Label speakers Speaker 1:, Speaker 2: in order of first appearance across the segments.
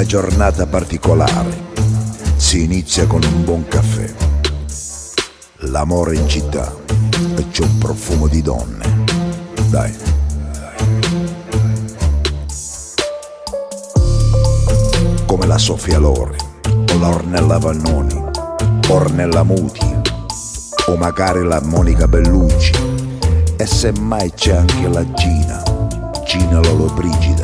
Speaker 1: una giornata particolare si inizia con un buon caffè. L'amore in città e c'è un profumo di donne. Dai. Come la Sofia Lore, o la Ornella Vannoni, Ornella Muti, o magari la Monica Bellucci. E semmai c'è anche la Gina, Gina Lollobrigida,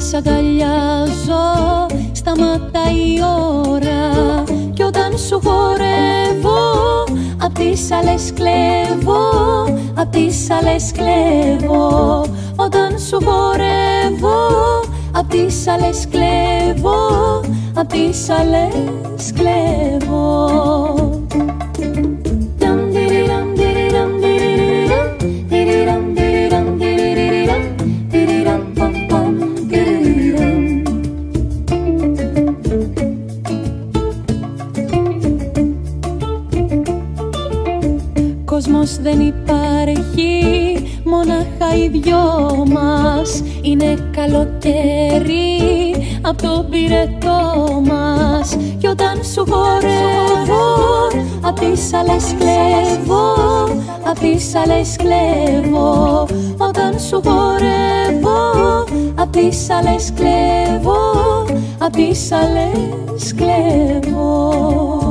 Speaker 2: σ' αγκαλιάζω σταματάει η ώρα. Κι όταν σου χορεύω απ' τις άλλες κλέβω. Απ' τις άλλες κλέβω. Όταν σου χορεύω απ' τις άλλες κλέβω. Απ' τις άλλες κλέβω Απ' το πυρετό μας. Κι όταν σου χορεύω Απ' τις άλλες κλέβω Απ' τις άλλες κλέβω. Όταν σου χορεύω Απ' τις άλλες κλέβω Απ' τις άλλες κλέβω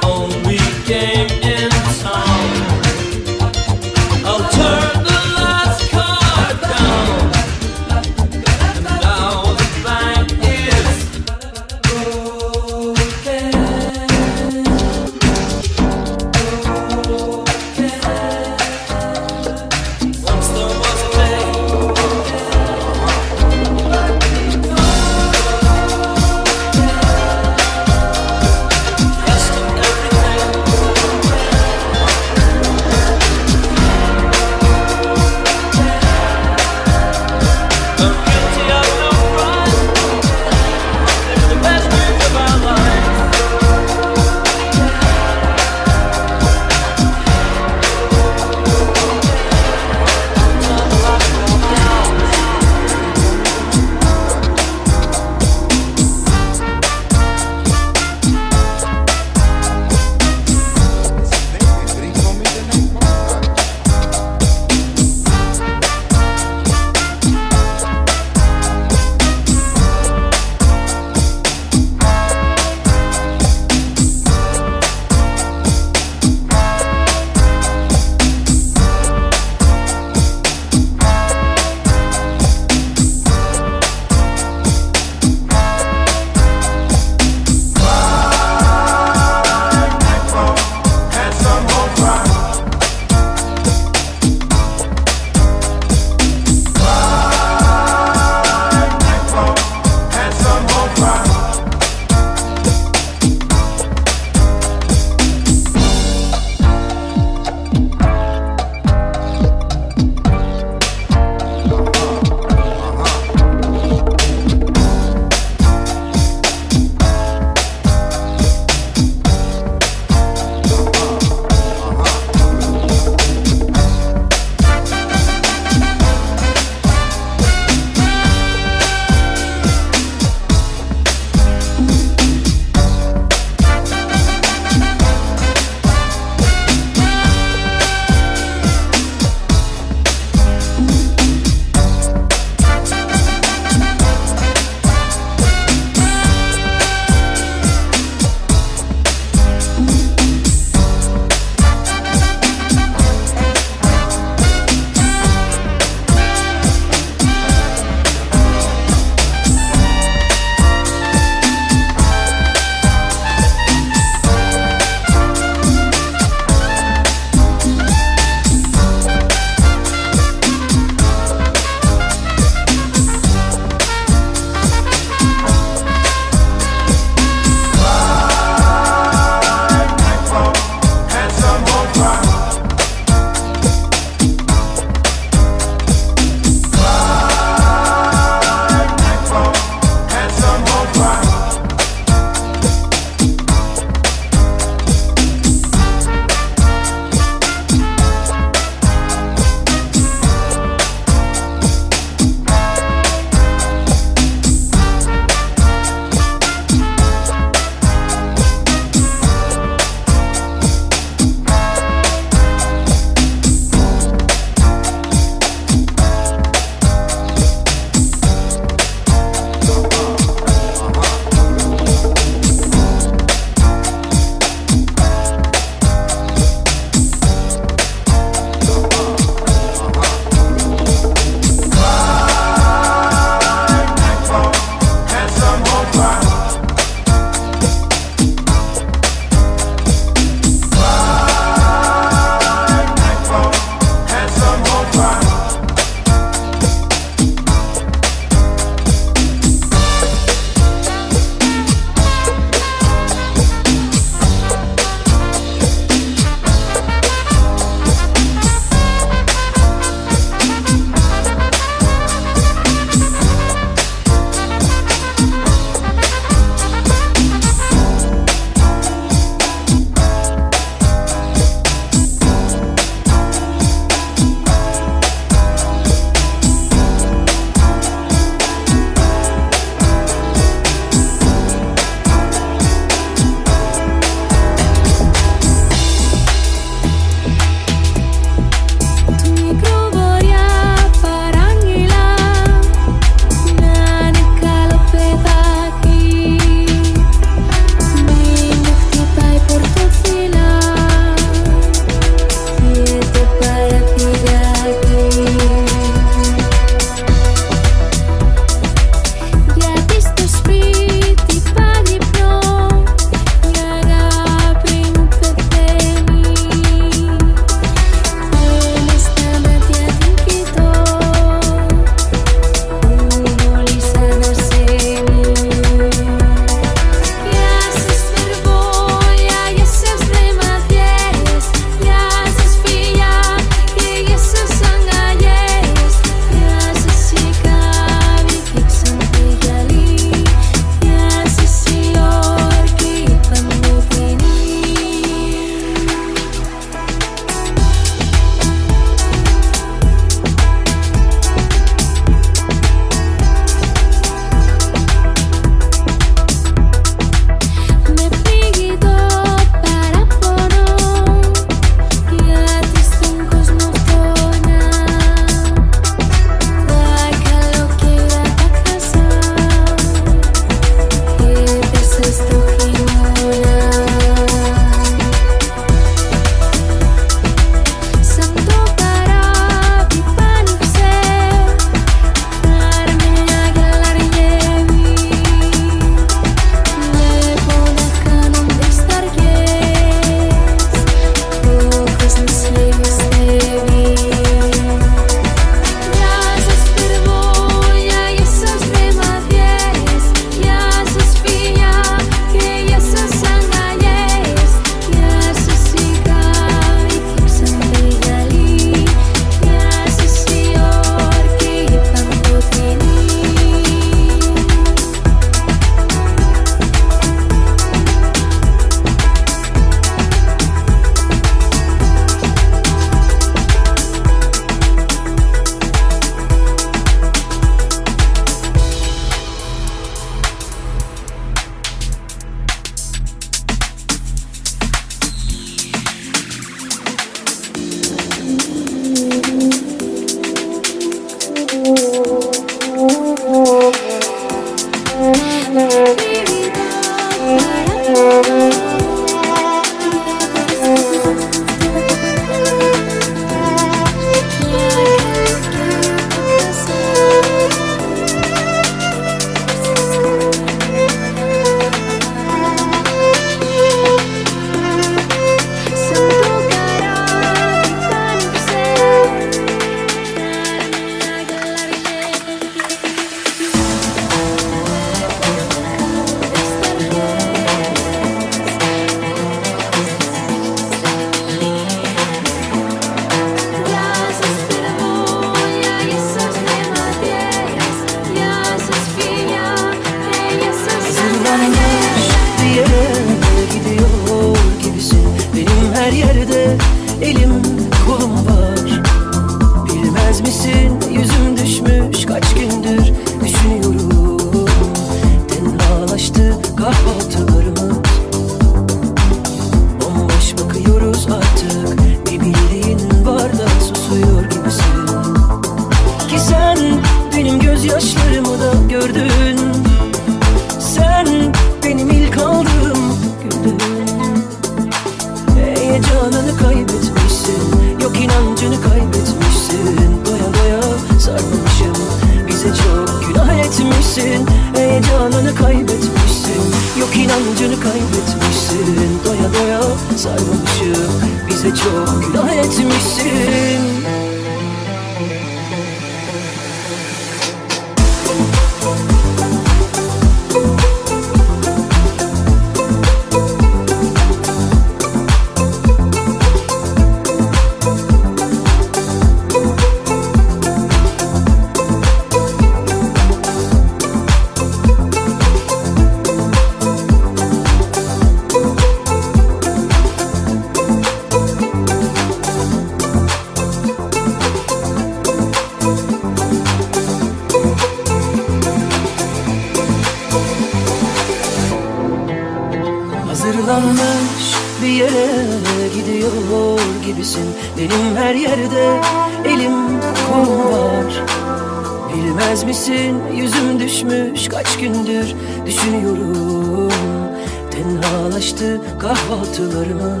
Speaker 3: kahvaltılarımız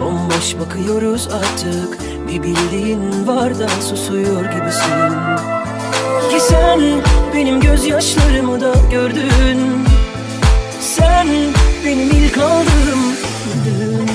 Speaker 3: Bomboş bakıyoruz artık. Bir bildiğin var da susuyor gibisin. Ki sen benim gözyaşlarımı da gördün. Sen benim ilk aldığım gündün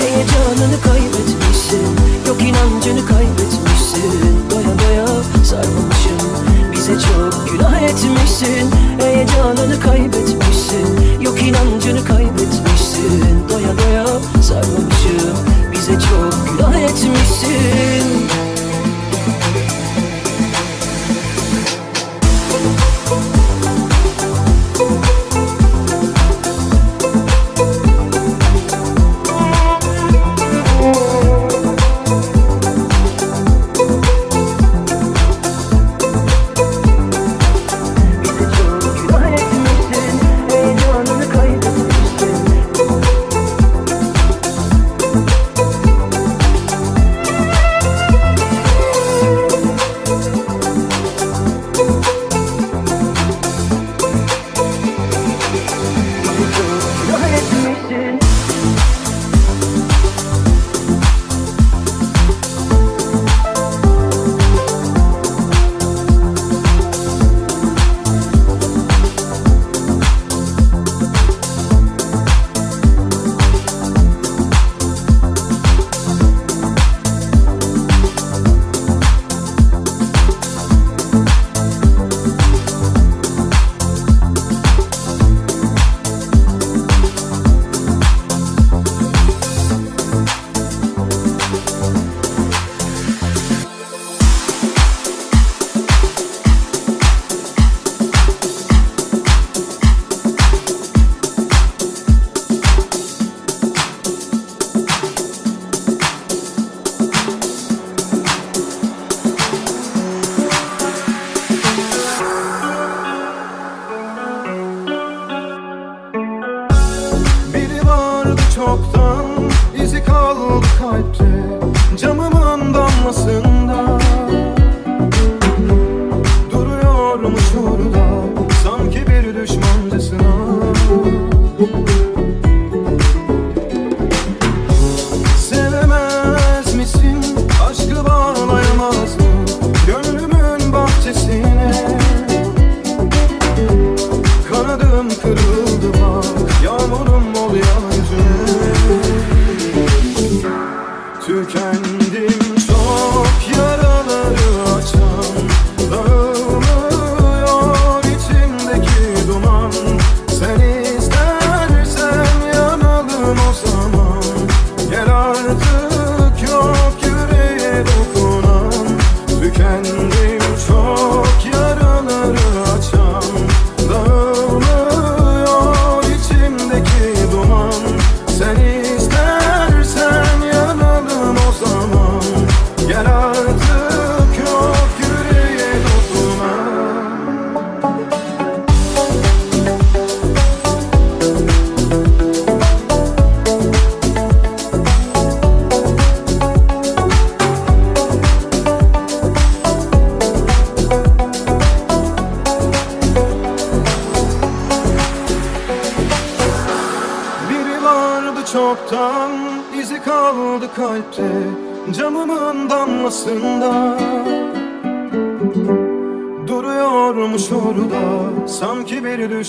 Speaker 3: Heyecanını kaybetmişsin. Yok inancını kaybetmişsin. Doya doya sarmamışım Bize çok günah etmişsin. Heyecanını kaybetmişsin. Yok inancını kaybetmişsin. Doya doya sarmamışım. Bize çok günah etmişsin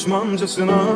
Speaker 3: düşmancasına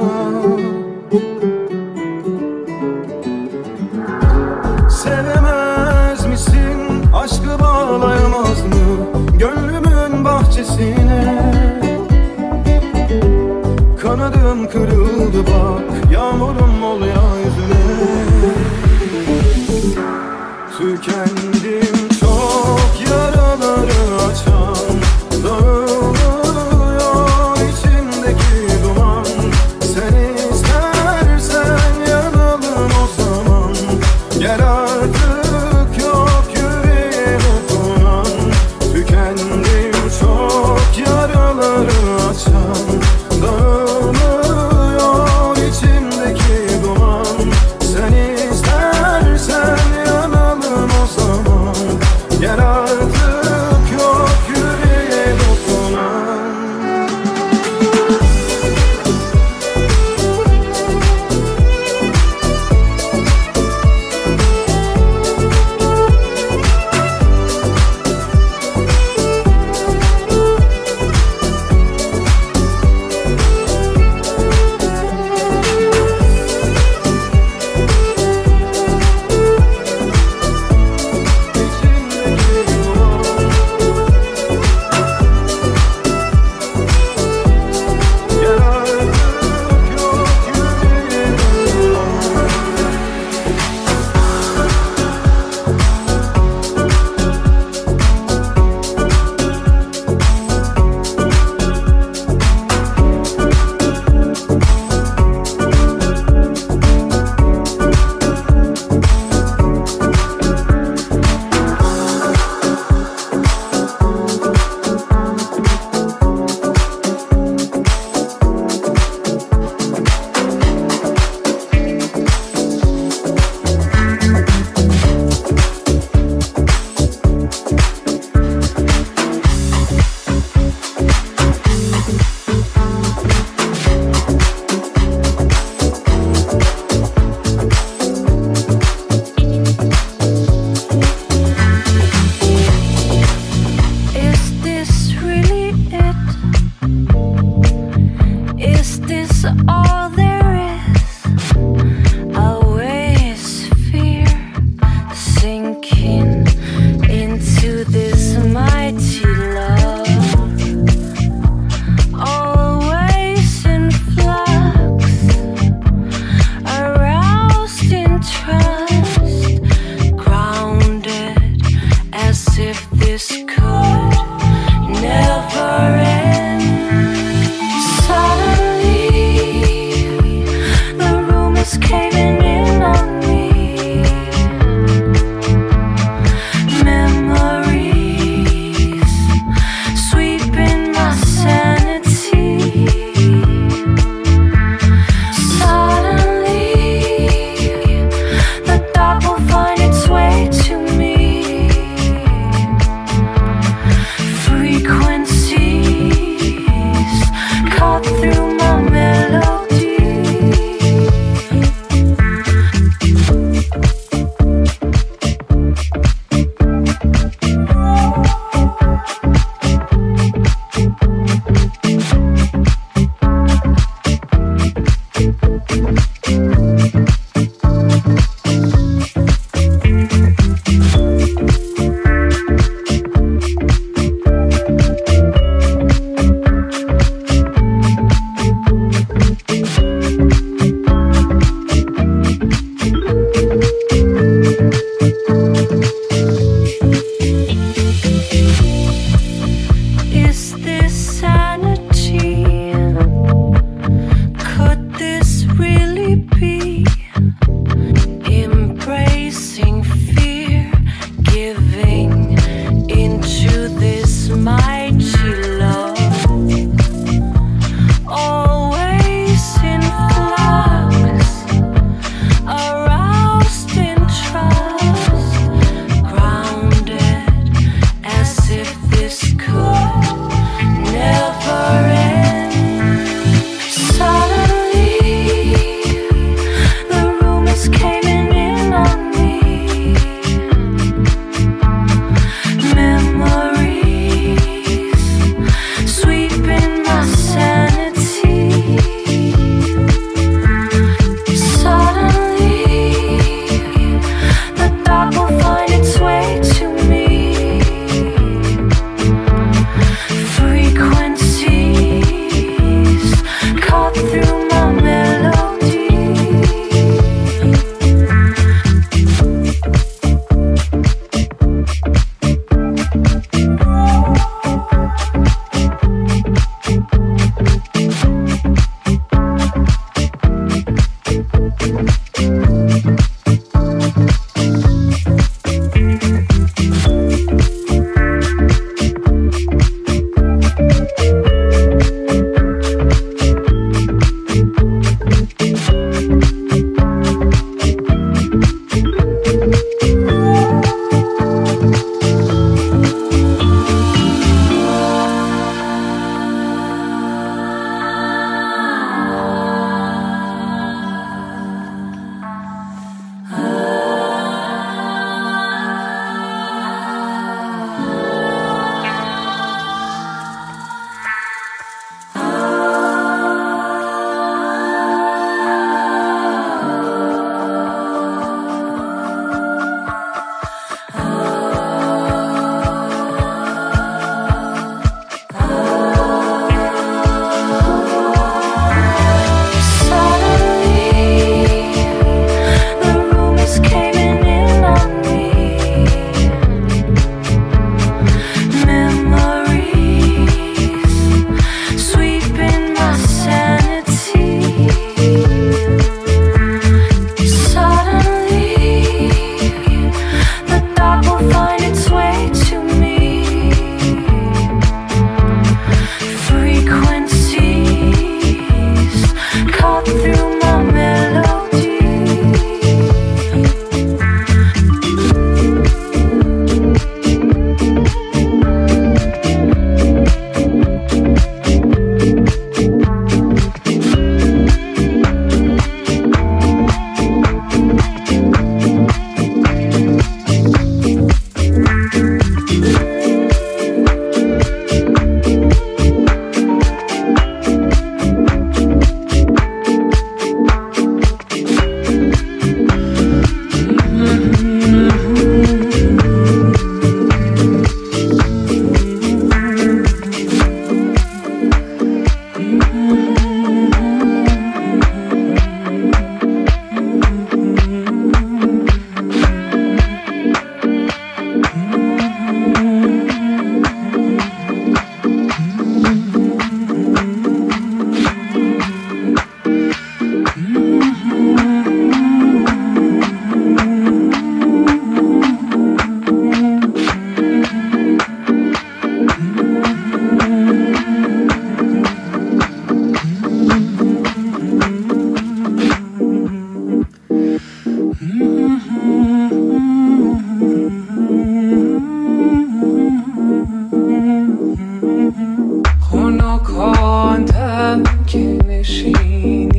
Speaker 4: sanki machine.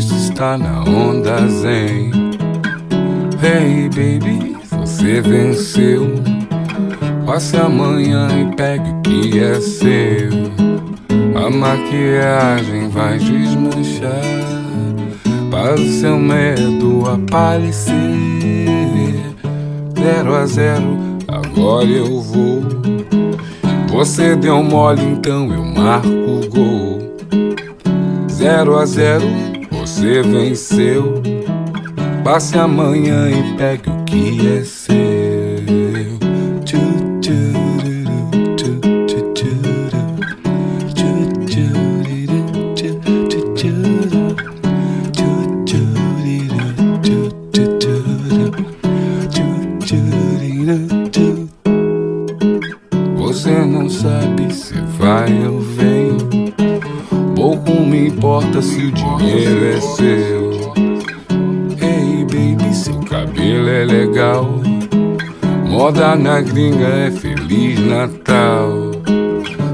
Speaker 4: Cristo está na onda zen. Hey baby, você venceu. Passe amanhã e pegue o que é seu. A maquiagem vai desmanchar para o seu medo aparecer. Zero a zero, agora eu vou. Você deu mole, então eu marco o gol. Zero a zero, você venceu. Passe amanhã e pegue o que é seu. Moda na gringa é Feliz Natal.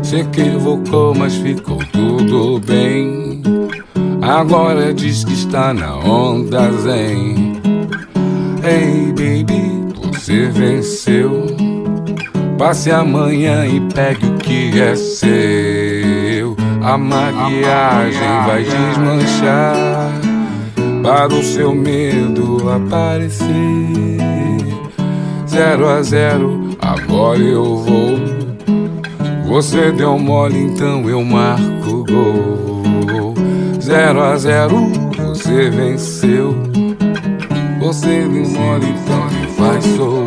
Speaker 4: Se equivocou, mas ficou tudo bem. Agora diz que está na onda zen. Hey baby, você venceu. Passe amanhã e pegue o que é seu. A maquiagem vai desmanchar para o seu medo aparecer. Zero a zero, agora eu vou. Você deu mole, então eu marco gol. Zero a zero, você venceu. Você deu mole, então quem faz sou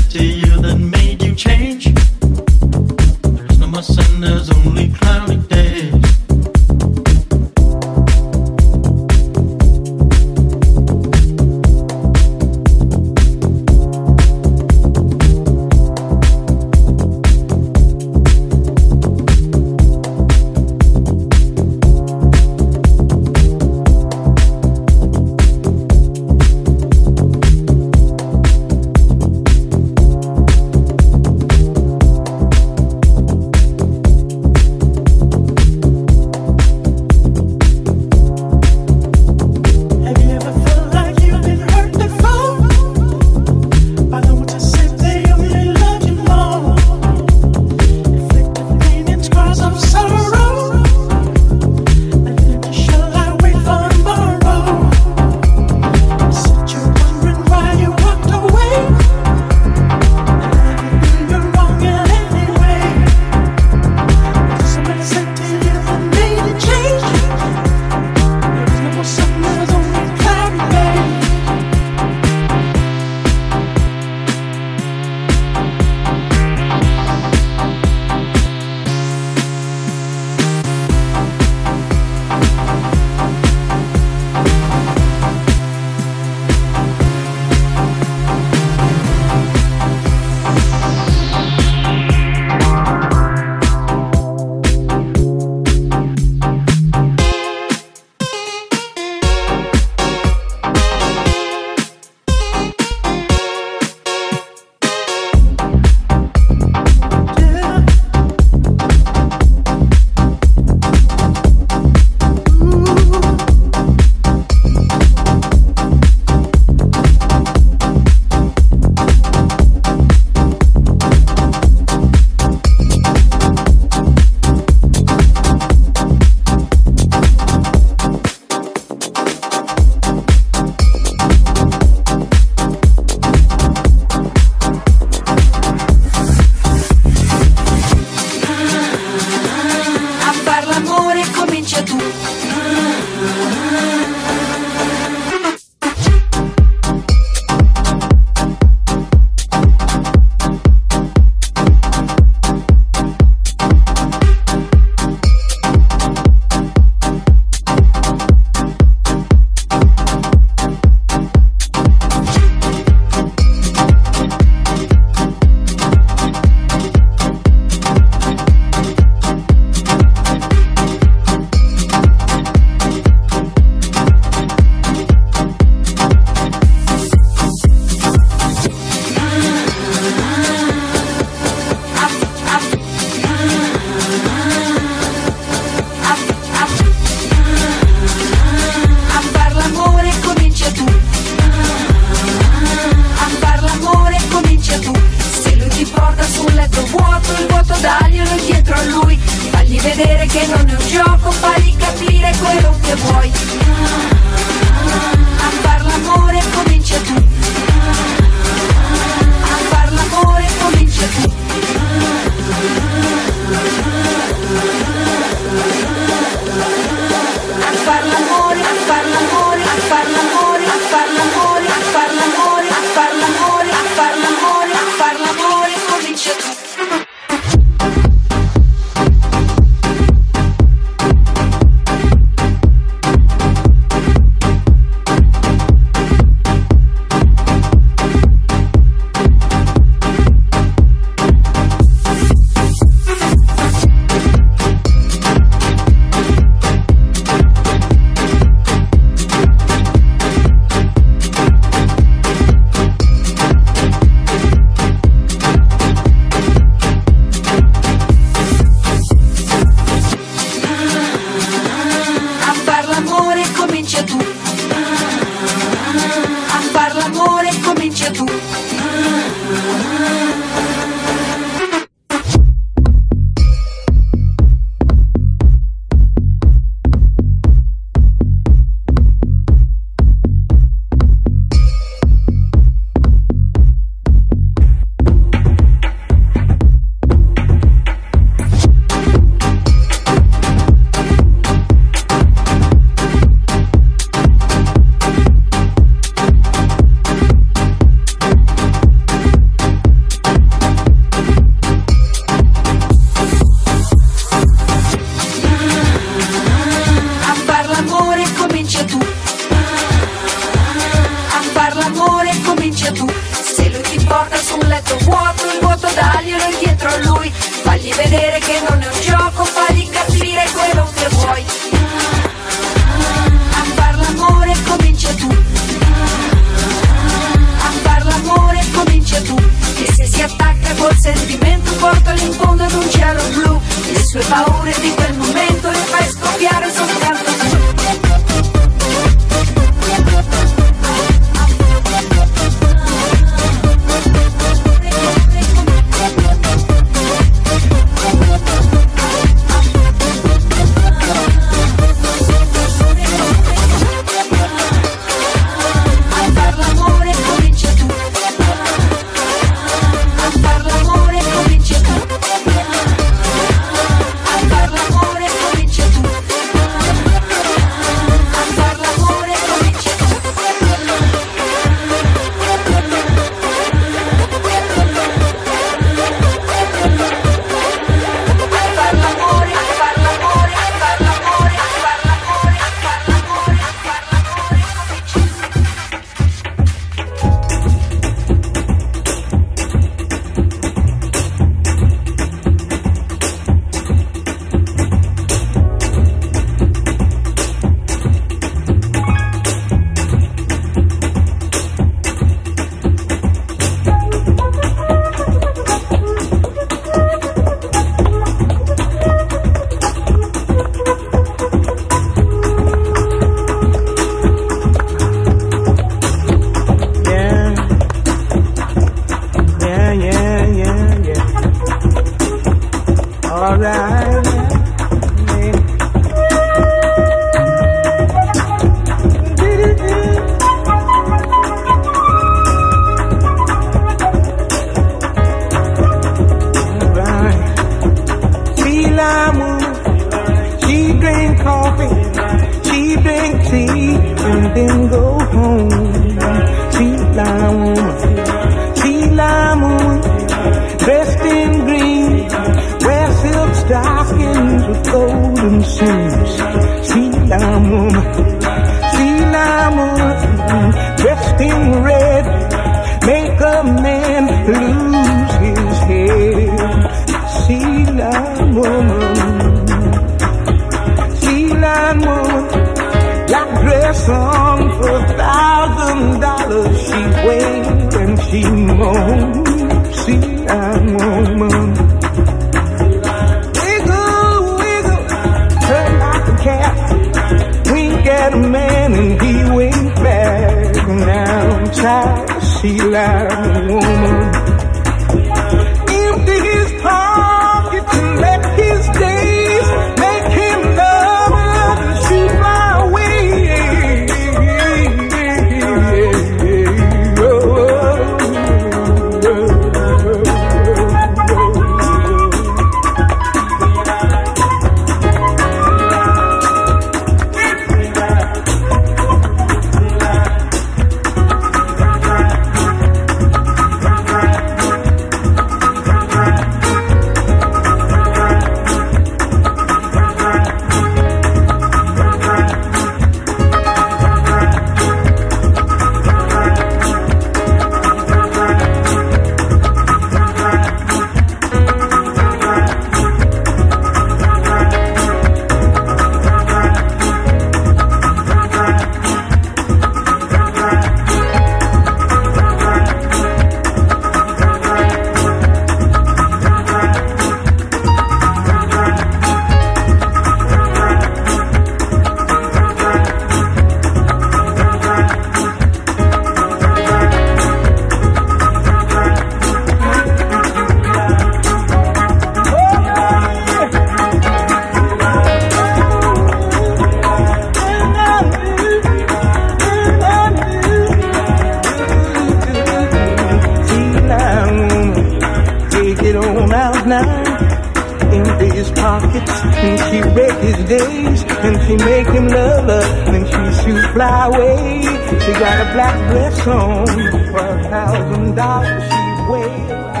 Speaker 5: on for a thousand dollars. She wail